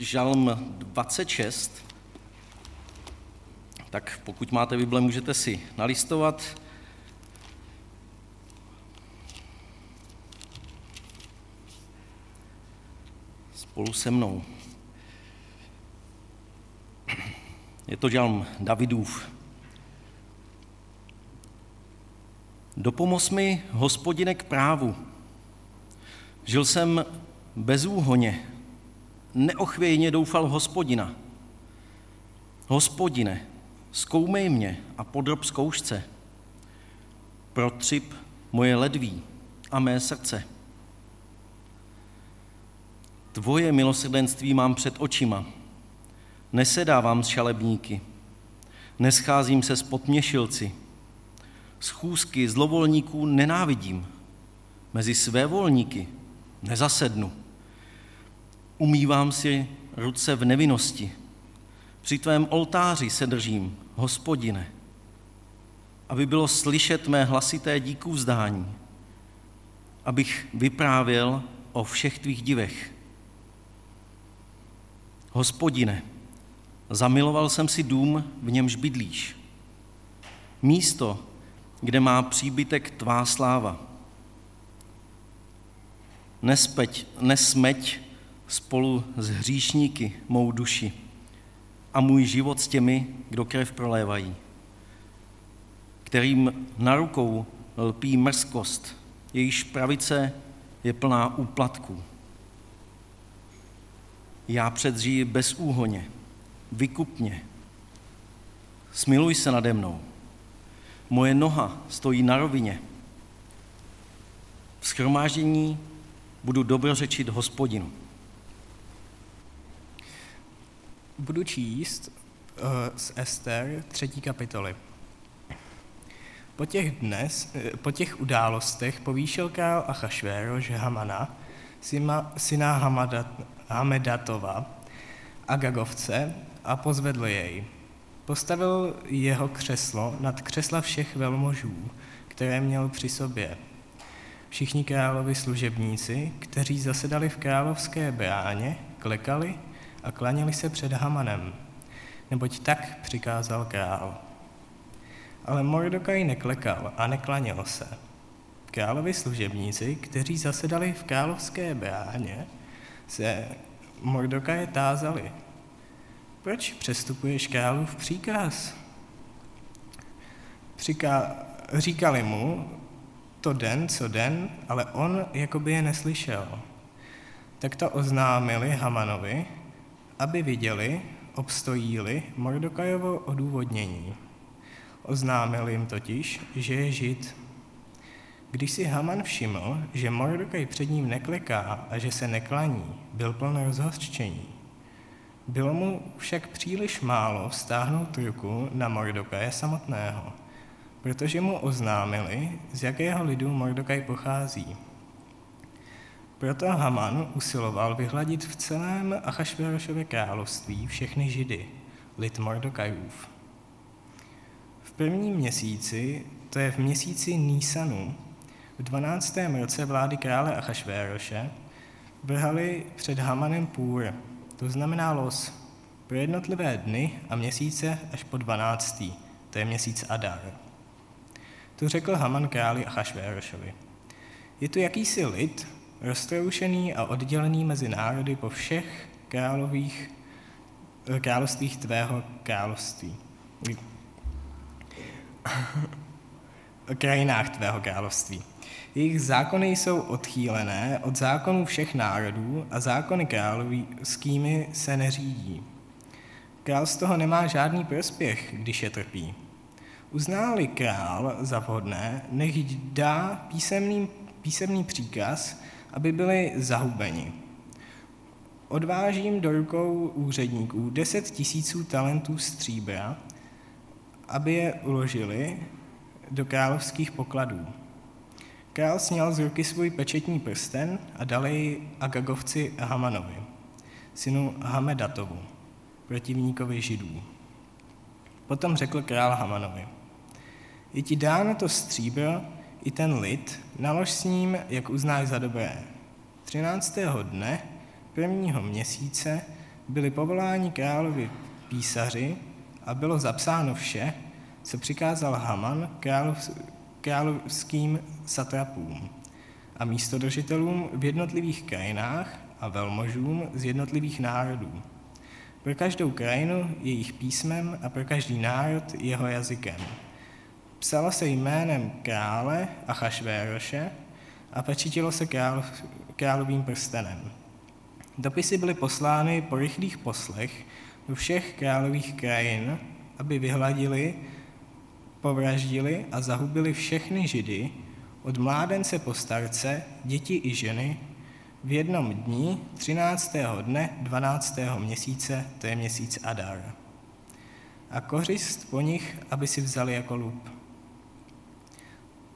Žalm 26, tak pokud máte Bible, můžete si nalistovat. Spolu se mnou. Je to žalm Davidův. Dopomoz mi, hospodine, k právu. Žil jsem bezúhoně, neochvějně doufal hospodina. Hospodine, zkoumej mě a podrob zkoušce. Protřip moje ledví a mé srdce. Tvoje milosrdenství mám před očima. Nesedávám s šalebníky. Nescházím se s potměšilci. Schůzky zlovolníků nenávidím. Mezi své volníky nezasednu. Umývám si ruce v nevinnosti. Při tvém oltáři se držím, hospodine, aby bylo slyšet mé hlasité díků vzdání, abych vyprávěl o všech tvých divech. Hospodine, zamiloval jsem si dům, v němž bydlíš. Místo, kde má příbytek tvá sláva. Nespeť, nesmeť spolu s hříšníky mou duši a můj život s těmi, kdo krev prolévají, kterým na rukou lpí mrzkost, jejíž pravice je plná úplatků. Já předžiji bezúhoně, vykupně. Smiluj se nade mnou. Moje noha stojí na rovině. V schromáždění budu dobrořečit hospodinu. Budu číst uh, z Ester třetí kapitoly. Po těch, dnes, eh, po těch událostech povýšil král Achašvéroš Hamana, syna Hamadat, Hamedatova, Agagovce a pozvedl jej. Postavil jeho křeslo nad křesla všech velmožů, které měl při sobě. Všichni královi služebníci, kteří zasedali v královské bráně, klekali a klaněli se před Hamanem, neboť tak přikázal král. Ale Mordokaj neklekal a neklaněl se. Královi služebníci, kteří zasedali v královské bráně, se Mordokaje tázali. Proč přestupuješ králův příkaz? Přiká, říkali mu to den co den, ale on jakoby je neslyšel. Tak to oznámili Hamanovi aby viděli, obstojíli Mordokajovo odůvodnění. Oznámil jim totiž, že je žid. Když si Haman všiml, že Mordokaj před ním nekleká a že se neklaní, byl pln rozhořčení. Bylo mu však příliš málo stáhnout ruku na Mordokaje samotného, protože mu oznámili, z jakého lidu Mordokaj pochází. Proto Haman usiloval vyhladit v celém Achašverošově království všechny židy, lid Mordokajův. V prvním měsíci, to je v měsíci Nísanu, v 12. roce vlády krále Achašvéroše, vrhali před Hamanem půr, to znamená los, pro jednotlivé dny a měsíce až po 12. to je měsíc Adar. Tu řekl Haman králi Achašvérošovi. Je tu jakýsi lid, roztroušený a oddělený mezi národy po všech králových, královstvích tvého království. krajinách tvého království. Jejich zákony jsou odchýlené od zákonů všech národů a zákony královskými se neřídí. Král z toho nemá žádný prospěch, když je trpí. Uználi král za vhodné, nech dá písemný, písemný příkaz, aby byli zahubeni. Odvážím do rukou úředníků deset tisíců talentů stříbra, aby je uložili do královských pokladů. Král sněl z ruky svůj pečetní prsten a dal jej Agagovci Hamanovi, synu Hamedatovu, protivníkovi židů. Potom řekl král Hamanovi, je ti dáno to stříbro i ten lid, nalož s ním, jak uznáš za dobré. 13. dne prvního měsíce byli povoláni královi písaři a bylo zapsáno vše, co přikázal Haman králov, královským satrapům a místodržitelům v jednotlivých krajinách a velmožům z jednotlivých národů. Pro každou krajinu jejich písmem a pro každý národ jeho jazykem. Psalo se jménem krále a Chašvéroše a pečítilo se král, královým prstenem. Dopisy byly poslány po rychlých poslech do všech králových krajin, aby vyhladili, povraždili a zahubili všechny židy, od mládence po starce, děti i ženy, v jednom dní 13. dne 12. měsíce, to je měsíc Adar. A kořist po nich, aby si vzali jako lup.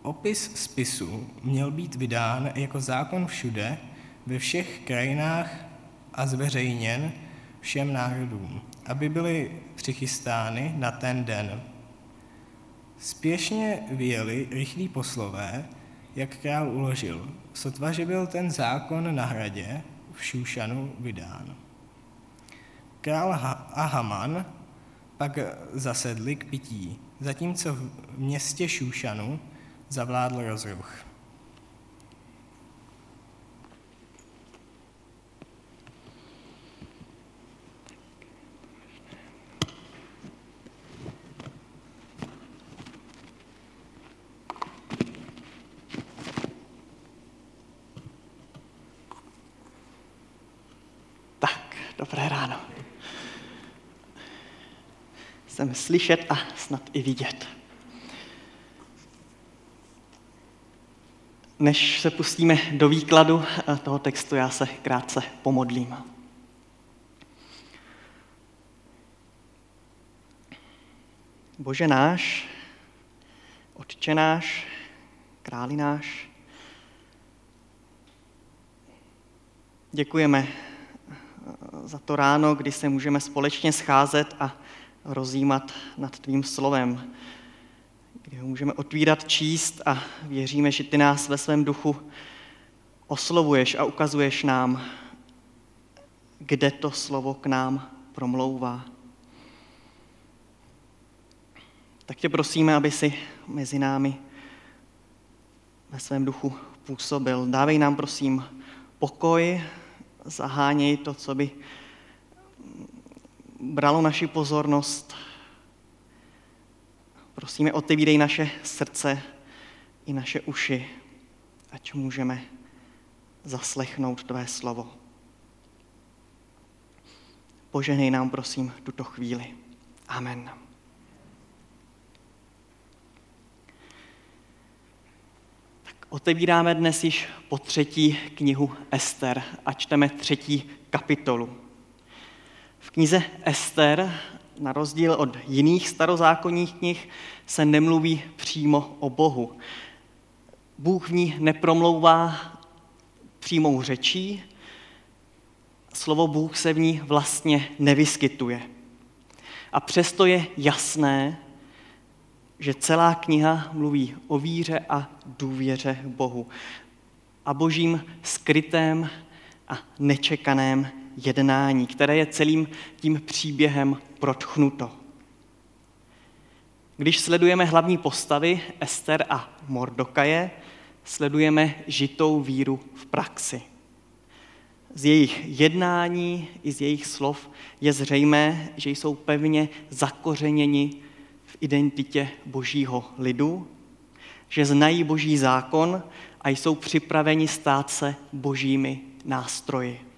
Opis spisu měl být vydán jako zákon všude, ve všech krajinách a zveřejněn všem národům, aby byly přichystány na ten den. Spěšně vyjeli rychlí poslové, jak král uložil, sotva, že byl ten zákon na hradě v Šúšanu vydán. Král a Haman pak zasedli k pití, zatímco v městě Šúšanu zavládl rozruch. Dobré ráno. Jsem slyšet a snad i vidět. Než se pustíme do výkladu eh, toho textu, já se krátce pomodlím. Bože náš, Otče náš, králi náš, děkujeme za to ráno, kdy se můžeme společně scházet a rozjímat nad tvým slovem, kdy můžeme otvírat, číst a věříme, že ty nás ve svém duchu oslovuješ a ukazuješ nám, kde to slovo k nám promlouvá. Tak tě prosíme, aby si mezi námi ve svém duchu působil. Dávej nám, prosím, pokoj, zaháněj to, co by bralo naši pozornost. Prosíme, otevírej naše srdce i naše uši, ať můžeme zaslechnout Tvé slovo. Poženej nám, prosím, tuto chvíli. Amen. Otevíráme dnes již po třetí knihu Ester a čteme třetí kapitolu. V knize Ester, na rozdíl od jiných starozákonních knih, se nemluví přímo o Bohu. Bůh v ní nepromlouvá přímou řečí, slovo Bůh se v ní vlastně nevyskytuje. A přesto je jasné, že celá kniha mluví o víře a důvěře Bohu a božím skrytém a nečekaném jednání, které je celým tím příběhem protchnuto. Když sledujeme hlavní postavy Ester a Mordokaje, sledujeme žitou víru v praxi. Z jejich jednání i z jejich slov je zřejmé, že jsou pevně zakořeněni v identitě božího lidu, že znají boží zákon a jsou připraveni stát se božími nástroji.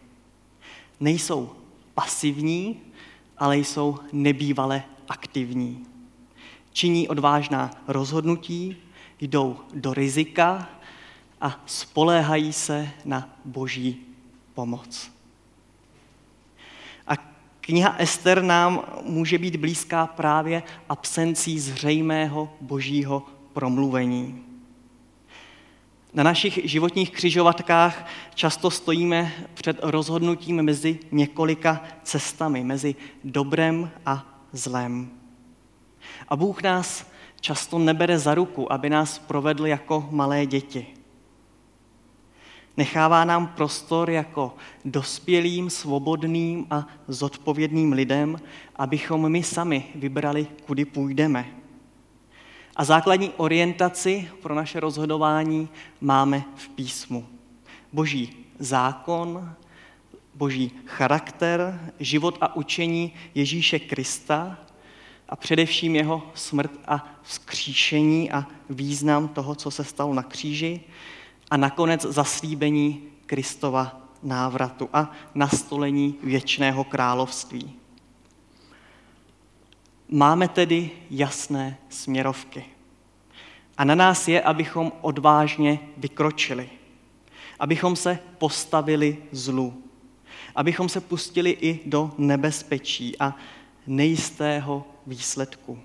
Nejsou pasivní, ale jsou nebývale aktivní. Činí odvážná rozhodnutí, jdou do rizika a spoléhají se na boží pomoc. Kniha Ester nám může být blízká právě absencí zřejmého božího promluvení. Na našich životních křižovatkách často stojíme před rozhodnutím mezi několika cestami, mezi dobrem a zlem. A Bůh nás často nebere za ruku, aby nás provedl jako malé děti. Nechává nám prostor jako dospělým, svobodným a zodpovědným lidem, abychom my sami vybrali, kudy půjdeme. A základní orientaci pro naše rozhodování máme v písmu. Boží zákon, boží charakter, život a učení Ježíše Krista a především jeho smrt a vzkříšení a význam toho, co se stalo na kříži a nakonec zaslíbení Kristova návratu a nastolení věčného království. Máme tedy jasné směrovky. A na nás je, abychom odvážně vykročili, abychom se postavili zlu, abychom se pustili i do nebezpečí a nejistého výsledku.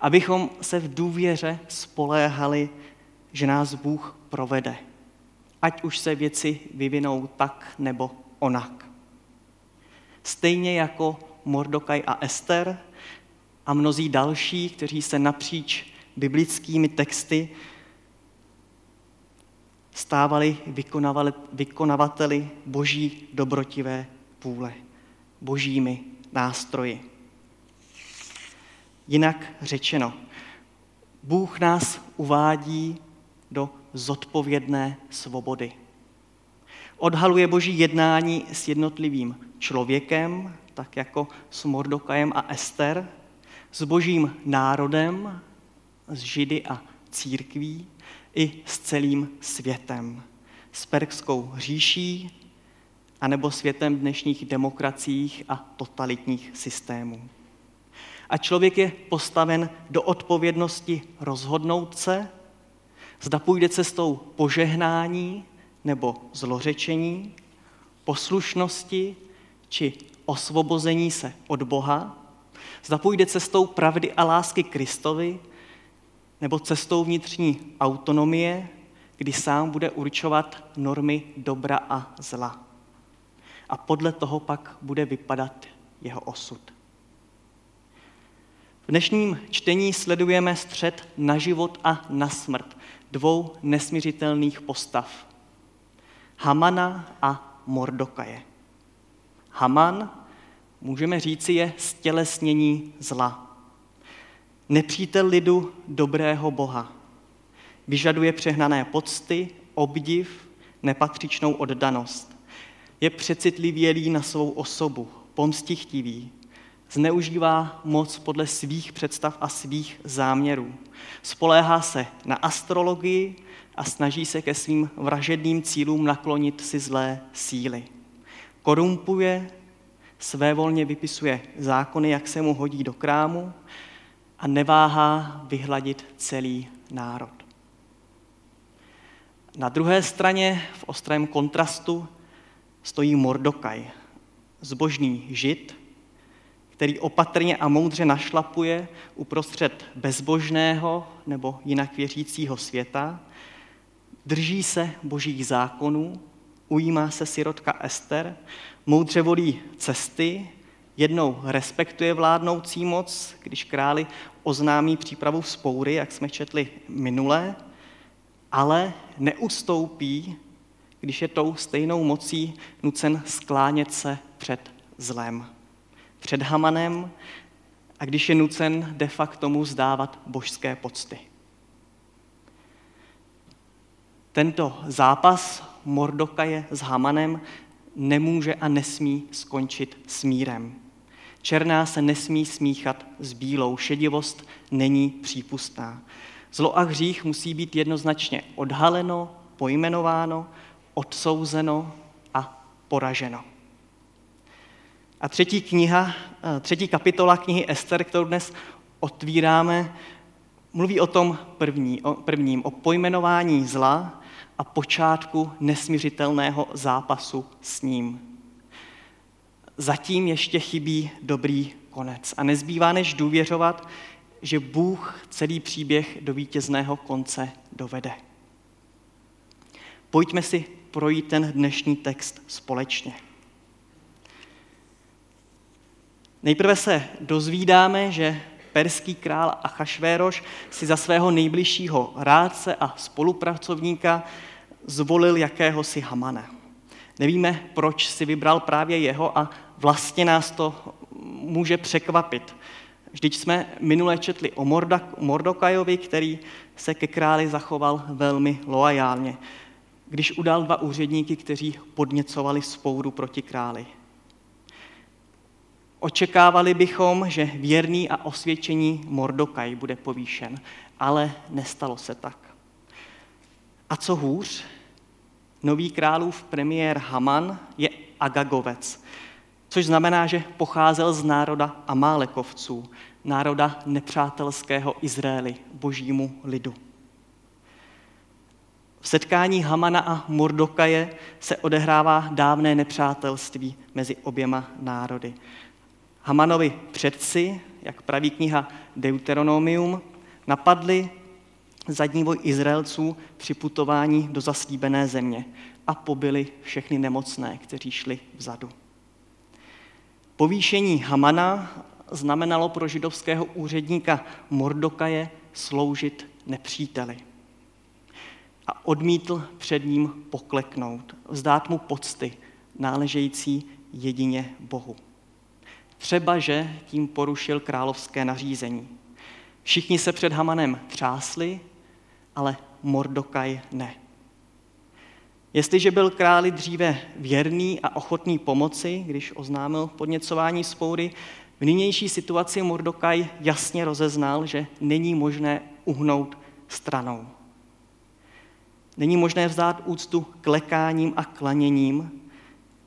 Abychom se v důvěře spoléhali, že nás Bůh provede. Ať už se věci vyvinou tak nebo onak. Stejně jako Mordokaj a Ester a mnozí další, kteří se napříč biblickými texty stávali vykonavateli boží dobrotivé půle, božími nástroji. Jinak řečeno, Bůh nás uvádí do zodpovědné svobody. Odhaluje boží jednání s jednotlivým člověkem, tak jako s Mordokajem a Ester, s božím národem, s Židy a církví, i s celým světem, s perskou říší, anebo světem dnešních demokraciích a totalitních systémů. A člověk je postaven do odpovědnosti rozhodnout se, zda půjde cestou požehnání nebo zlořečení, poslušnosti či osvobození se od Boha, zda půjde cestou pravdy a lásky Kristovi nebo cestou vnitřní autonomie, kdy sám bude určovat normy dobra a zla. A podle toho pak bude vypadat jeho osud. V dnešním čtení sledujeme střed na život a na smrt dvou nesmířitelných postav. Hamana a Mordokaje. Haman, můžeme říci, je stělesnění zla. Nepřítel lidu dobrého Boha. Vyžaduje přehnané pocty, obdiv, nepatřičnou oddanost. Je přecitlivělý na svou osobu, pomstichtivý, zneužívá moc podle svých představ a svých záměrů. Spoléhá se na astrologii a snaží se ke svým vražedným cílům naklonit si zlé síly. Korumpuje, svévolně vypisuje zákony, jak se mu hodí do krámu a neváhá vyhladit celý národ. Na druhé straně v ostrém kontrastu stojí Mordokaj, zbožný žid, který opatrně a moudře našlapuje uprostřed bezbožného nebo jinak věřícího světa, drží se božích zákonů, ujímá se sirotka Ester, moudře volí cesty, jednou respektuje vládnoucí moc, když králi oznámí přípravu spoury, jak jsme četli minule, ale neustoupí, když je tou stejnou mocí nucen sklánět se před zlem před Hamanem a když je nucen de facto mu zdávat božské pocty. Tento zápas Mordokaje s Hamanem nemůže a nesmí skončit smírem. Černá se nesmí smíchat s bílou, šedivost není přípustná. Zlo a hřích musí být jednoznačně odhaleno, pojmenováno, odsouzeno a poraženo. A třetí kniha, eh, třetí kapitola knihy Ester, kterou dnes otvíráme, mluví o tom první, o prvním, o pojmenování zla a počátku nesmířitelného zápasu s ním. Zatím ještě chybí dobrý konec a nezbývá než důvěřovat, že Bůh celý příběh do vítězného konce dovede. Pojďme si projít ten dnešní text společně. Nejprve se dozvídáme, že perský král Achašvéroš si za svého nejbližšího rádce a spolupracovníka zvolil jakéhosi Hamana. Nevíme, proč si vybral právě jeho a vlastně nás to může překvapit. Vždyť jsme minule četli o Mordokajovi, který se ke králi zachoval velmi loajálně, když udal dva úředníky, kteří podněcovali spouru proti králi. Očekávali bychom, že věrný a osvědčení Mordokaj bude povýšen, ale nestalo se tak. A co hůř, nový králův premiér Haman je Agagovec, což znamená, že pocházel z národa Amálekovců, národa nepřátelského Izraeli, božímu lidu. V setkání Hamana a Mordokaje se odehrává dávné nepřátelství mezi oběma národy. Hamanovi předci, jak praví kniha Deuteronomium, napadli zadní voj Izraelců při putování do zaslíbené země a pobili všechny nemocné, kteří šli vzadu. Povýšení Hamana znamenalo pro židovského úředníka Mordokaje sloužit nepříteli. A odmítl před ním pokleknout, vzdát mu pocty náležející jedině Bohu. Třeba, že tím porušil královské nařízení. Všichni se před Hamanem třásli, ale Mordokaj ne. Jestliže byl králi dříve věrný a ochotný pomoci, když oznámil podněcování spoury, v nynější situaci Mordokaj jasně rozeznal, že není možné uhnout stranou. Není možné vzdát úctu klekáním a klaněním,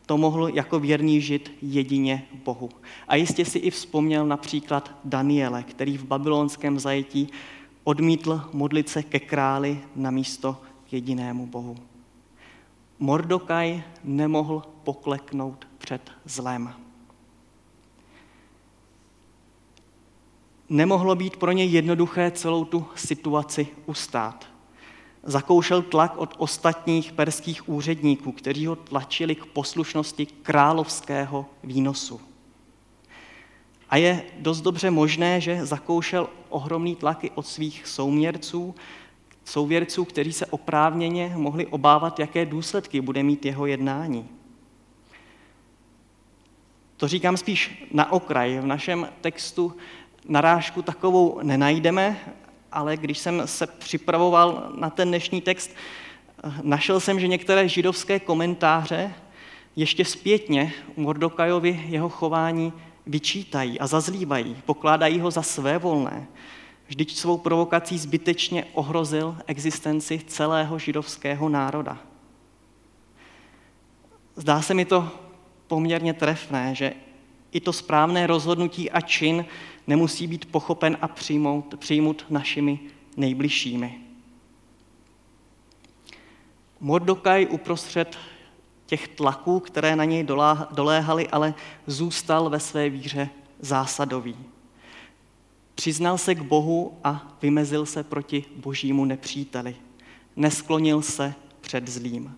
to mohl jako věrný žid jedině Bohu. A jistě si i vzpomněl například Daniele, který v babylonském zajetí odmítl modlit se ke králi na místo jedinému Bohu. Mordokaj nemohl pokleknout před zlem. Nemohlo být pro něj jednoduché celou tu situaci ustát. Zakoušel tlak od ostatních perských úředníků, kteří ho tlačili k poslušnosti královského výnosu. A je dost dobře možné, že zakoušel ohromný tlaky od svých souměrců, souvěrců, kteří se oprávněně mohli obávat, jaké důsledky bude mít jeho jednání. To říkám spíš na okraj. V našem textu narážku takovou nenajdeme, ale když jsem se připravoval na ten dnešní text, našel jsem, že některé židovské komentáře ještě zpětně Mordokajovi jeho chování vyčítají a zazlívají, pokládají ho za své volné. Vždyť svou provokací zbytečně ohrozil existenci celého židovského národa. Zdá se mi to poměrně trefné, že i to správné rozhodnutí a čin nemusí být pochopen a přijmout, přijmut našimi nejbližšími. Mordokaj uprostřed těch tlaků, které na něj doléhaly, ale zůstal ve své víře zásadový. Přiznal se k Bohu a vymezil se proti božímu nepříteli. Nesklonil se před zlým.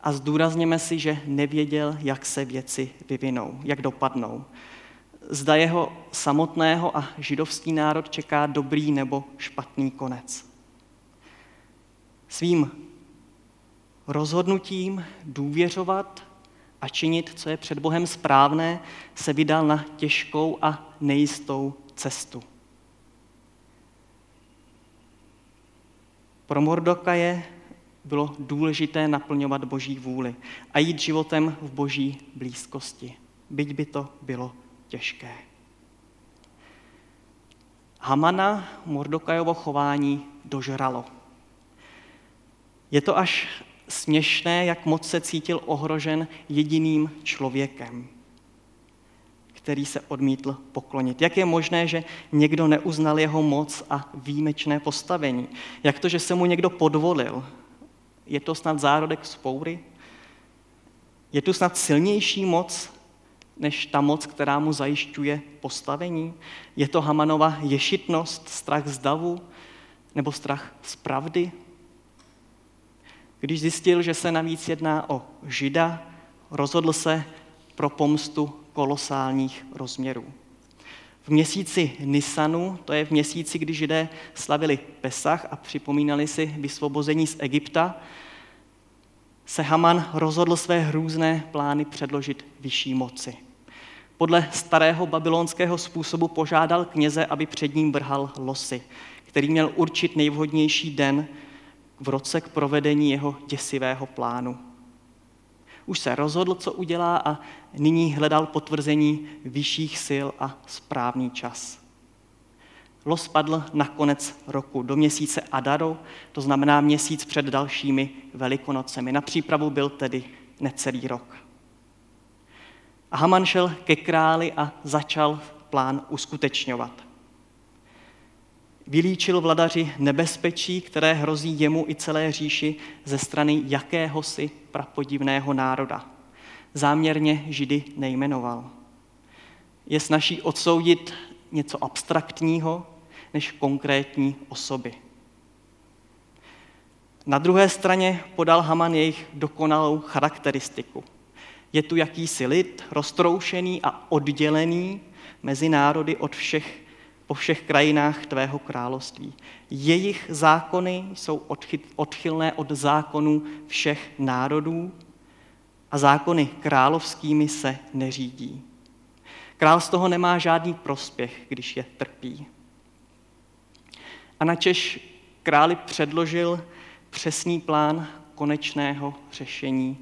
A zdůrazněme si, že nevěděl, jak se věci vyvinou, jak dopadnou. Zda jeho samotného a židovský národ čeká dobrý nebo špatný konec. Svým rozhodnutím důvěřovat a činit, co je před Bohem správné, se vydal na těžkou a nejistou cestu. Pro Mordokaje bylo důležité naplňovat Boží vůli a jít životem v Boží blízkosti, byť by to bylo těžké. Hamana Mordokajovo chování dožralo. Je to až směšné, jak moc se cítil ohrožen jediným člověkem, který se odmítl poklonit. Jak je možné, že někdo neuznal jeho moc a výjimečné postavení? Jak to, že se mu někdo podvolil? Je to snad zárodek spoury? Je tu snad silnější moc než ta moc, která mu zajišťuje postavení? Je to Hamanova ješitnost, strach z davu nebo strach z pravdy? Když zjistil, že se navíc jedná o žida, rozhodl se pro pomstu kolosálních rozměrů. V měsíci Nisanu, to je v měsíci, kdy židé slavili Pesach a připomínali si vysvobození z Egypta, se Haman rozhodl své hrůzné plány předložit vyšší moci. Podle starého babylonského způsobu požádal kněze, aby před ním vrhal losy, který měl určit nejvhodnější den v roce k provedení jeho děsivého plánu. Už se rozhodl, co udělá a nyní hledal potvrzení vyšších sil a správný čas. Los padl na konec roku, do měsíce Adaru, to znamená měsíc před dalšími velikonocemi. Na přípravu byl tedy necelý rok. A Haman šel ke králi a začal plán uskutečňovat. Vylíčil vladaři nebezpečí, které hrozí jemu i celé říši ze strany jakéhosi prapodivného národa. Záměrně židy nejmenoval. Je snaží odsoudit něco abstraktního než konkrétní osoby. Na druhé straně podal Haman jejich dokonalou charakteristiku. Je tu jakýsi lid, roztroušený a oddělený mezi národy od všech, po všech krajinách tvého království. Jejich zákony jsou odchylné od zákonů všech národů a zákony královskými se neřídí. Král z toho nemá žádný prospěch, když je trpí. A načež králi předložil přesný plán konečného řešení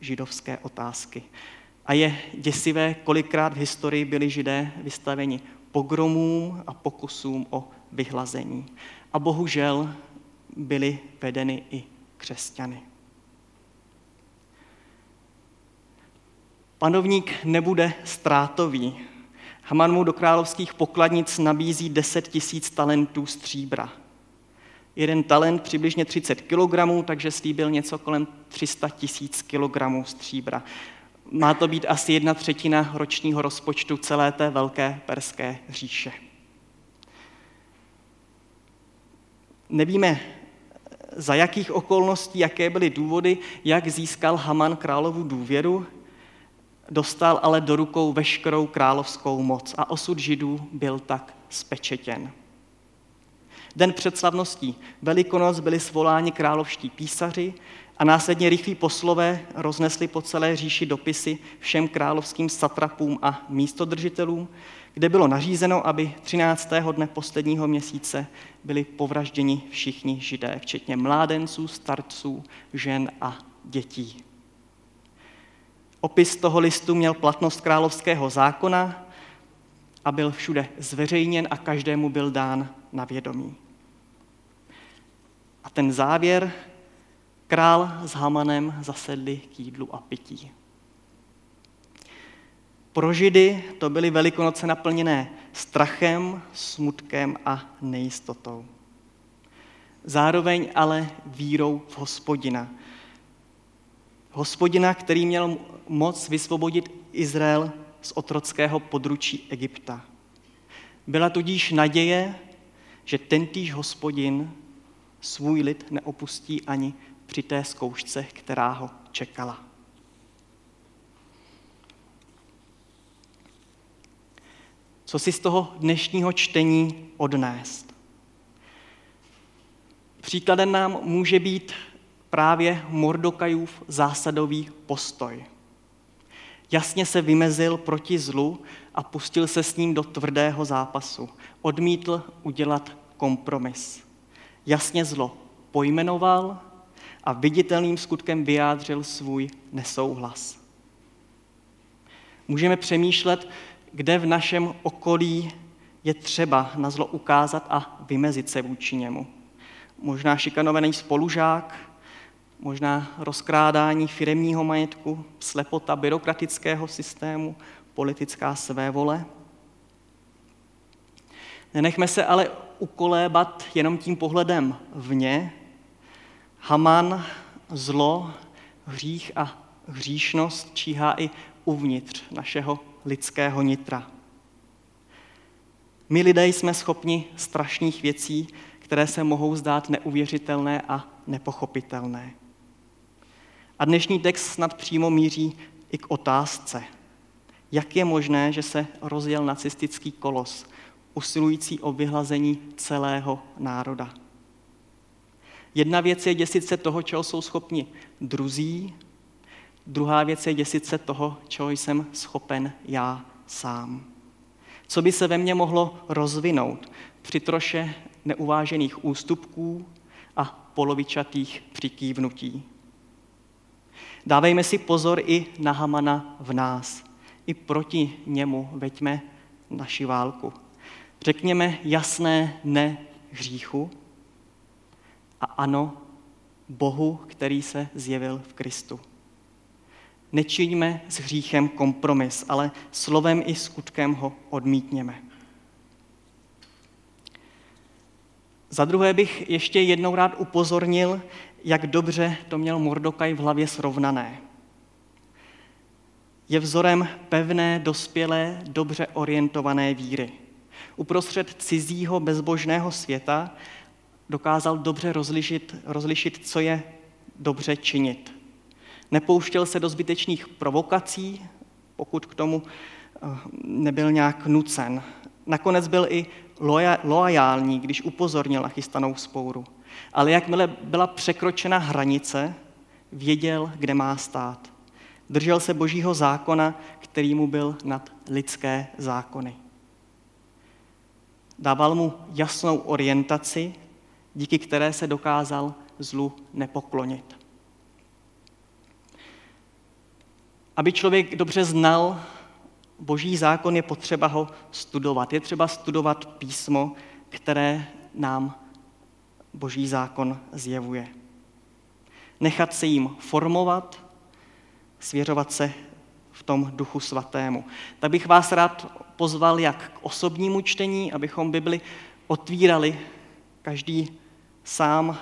židovské otázky. A je děsivé, kolikrát v historii byli židé vystaveni pogromům a pokusům o vyhlazení. A bohužel byli vedeny i křesťany. Panovník nebude ztrátový. Haman mu do královských pokladnic nabízí 10 tisíc talentů stříbra. Jeden talent přibližně 30 kg, takže slíbil něco kolem 300 tisíc kg stříbra. Má to být asi jedna třetina ročního rozpočtu celé té velké perské říše. Nevíme, za jakých okolností, jaké byly důvody, jak získal Haman královu důvěru, dostal ale do rukou veškerou královskou moc a osud židů byl tak spečetěn. Den před slavností Velikonoc byli svoláni královští písaři a následně rychlí poslové roznesli po celé říši dopisy všem královským satrapům a místodržitelům, kde bylo nařízeno, aby 13. dne posledního měsíce byli povražděni všichni židé, včetně mládenců, starců, žen a dětí. Opis toho listu měl platnost královského zákona a byl všude zveřejněn a každému byl dán na vědomí. A ten závěr, král s Hamanem zasedli k jídlu a pití. Pro Židy to byly velikonoce naplněné strachem, smutkem a nejistotou. Zároveň ale vírou v hospodina. Hospodina, který měl moc vysvobodit Izrael z otrockého područí Egypta. Byla tudíž naděje, že tentýž hospodin svůj lid neopustí ani při té zkoušce, která ho čekala. Co si z toho dnešního čtení odnést? Příkladem nám může být právě Mordokajův zásadový postoj. Jasně se vymezil proti zlu a pustil se s ním do tvrdého zápasu. Odmítl udělat kompromis jasně zlo pojmenoval a viditelným skutkem vyjádřil svůj nesouhlas. Můžeme přemýšlet, kde v našem okolí je třeba na zlo ukázat a vymezit se vůči němu. Možná šikanovaný spolužák, možná rozkrádání firemního majetku, slepota byrokratického systému, politická svévole. Nenechme se ale ukolébat jenom tím pohledem vně. Haman, zlo, hřích a hříšnost číhá i uvnitř našeho lidského nitra. My lidé jsme schopni strašných věcí, které se mohou zdát neuvěřitelné a nepochopitelné. A dnešní text snad přímo míří i k otázce, Jak je možné, že se rozjel nacistický kolos, usilující o vyhlazení celého národa? Jedna věc je děsit se toho, čeho jsou schopni druzí, druhá věc je děsit se toho, čeho jsem schopen já sám. Co by se ve mně mohlo rozvinout při troše neuvážených ústupků a polovičatých přikývnutí. Dávejme si pozor i na Hamana v nás. I proti němu veďme naši válku. Řekněme jasné ne hříchu a ano Bohu, který se zjevil v Kristu. Nečiňme s hříchem kompromis, ale slovem i skutkem ho odmítněme. Za druhé bych ještě jednou rád upozornil, jak dobře to měl Mordokaj v hlavě srovnané. Je vzorem pevné, dospělé, dobře orientované víry. Uprostřed cizího bezbožného světa dokázal dobře rozlišit, rozlišit, co je dobře činit. Nepouštěl se do zbytečných provokací, pokud k tomu eh, nebyl nějak nucen. Nakonec byl i loajální, když upozornil na chystanou spouru. Ale jakmile byla překročena hranice, věděl, kde má stát. Držel se božího zákona, který mu byl nad lidské zákony. Dával mu jasnou orientaci, díky které se dokázal zlu nepoklonit. Aby člověk dobře znal boží zákon, je potřeba ho studovat. Je třeba studovat písmo, které nám boží zákon zjevuje. Nechat se jim formovat, svěřovat se v tom duchu svatému. Tak bych vás rád pozval jak k osobnímu čtení, abychom Bibli otvírali každý sám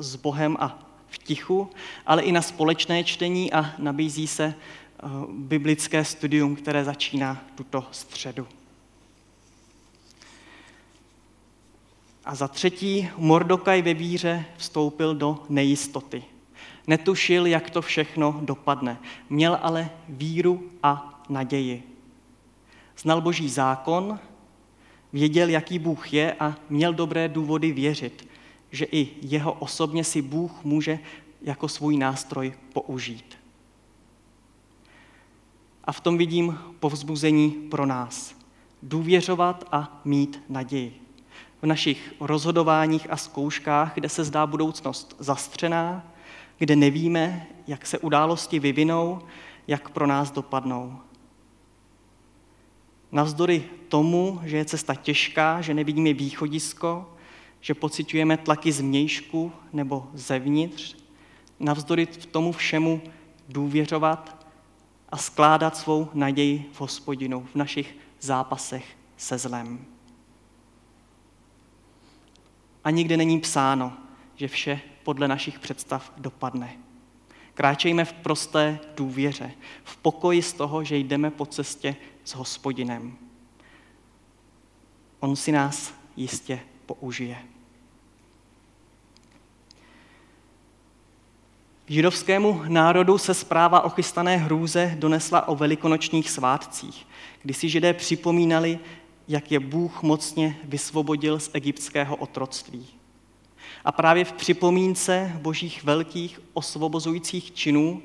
s Bohem a v tichu, ale i na společné čtení a nabízí se eh, biblické studium, které začíná tuto středu. A za třetí, Mordokaj ve víře vstoupil do nejistoty. Netušil, jak to všechno dopadne. Měl ale víru a naději. Znal boží zákon, věděl, jaký Bůh je a měl dobré důvody věřit, že i jeho osobně si Bůh může jako svůj nástroj použít. A v tom vidím povzbuzení pro nás. Důvěřovat a mít naději. V našich rozhodováních a zkouškách, kde se zdá budoucnost zastřená, kde nevíme, jak se události vyvinou, jak pro nás dopadnou. Navzdory tomu, že je cesta těžká, že nevidíme východisko, že pocitujeme tlaky zvnějšku nebo zevnitř, navzdory tomu všemu důvěřovat a skládat svou naději v hospodinu v našich zápasech se zlem. A nikde není psáno, že vše podle našich představ dopadne. Kráčejme v prosté důvěře, v pokoji z toho, že jdeme po cestě s hospodinem. On si nás jistě použije. Židovskému národu se zpráva o chystané hrůze donesla o velikonočních svátcích, kdy si židé připomínali, jak je Bůh mocně vysvobodil z egyptského otroctví. A právě v připomínce božích velkých osvobozujících činů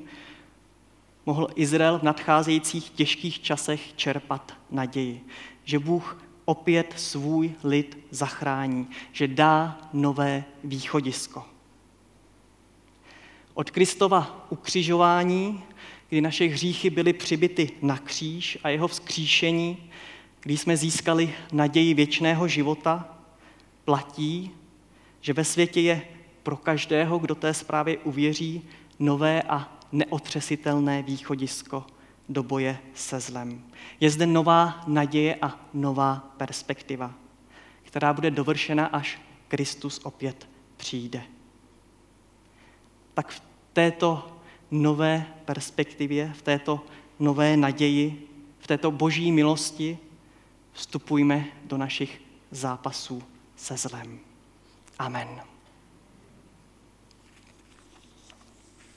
mohl Izrael v nadcházejících těžkých časech čerpat naději, že Bůh opět svůj lid zachrání, že dá nové východisko. Od Kristova ukřižování, kdy naše hříchy byly přibyty na kříž a jeho vzkříšení, kdy jsme získali naději věčného života, platí, že ve světě je pro každého, kdo té zprávě uvěří, nové a neotřesitelné východisko do boje se zlem. Je zde nová naděje a nová perspektiva, která bude dovršena, až Kristus opět přijde. Tak v této nové perspektivě, v této nové naději, v této boží milosti vstupujme do našich zápasů se zlem. Amen.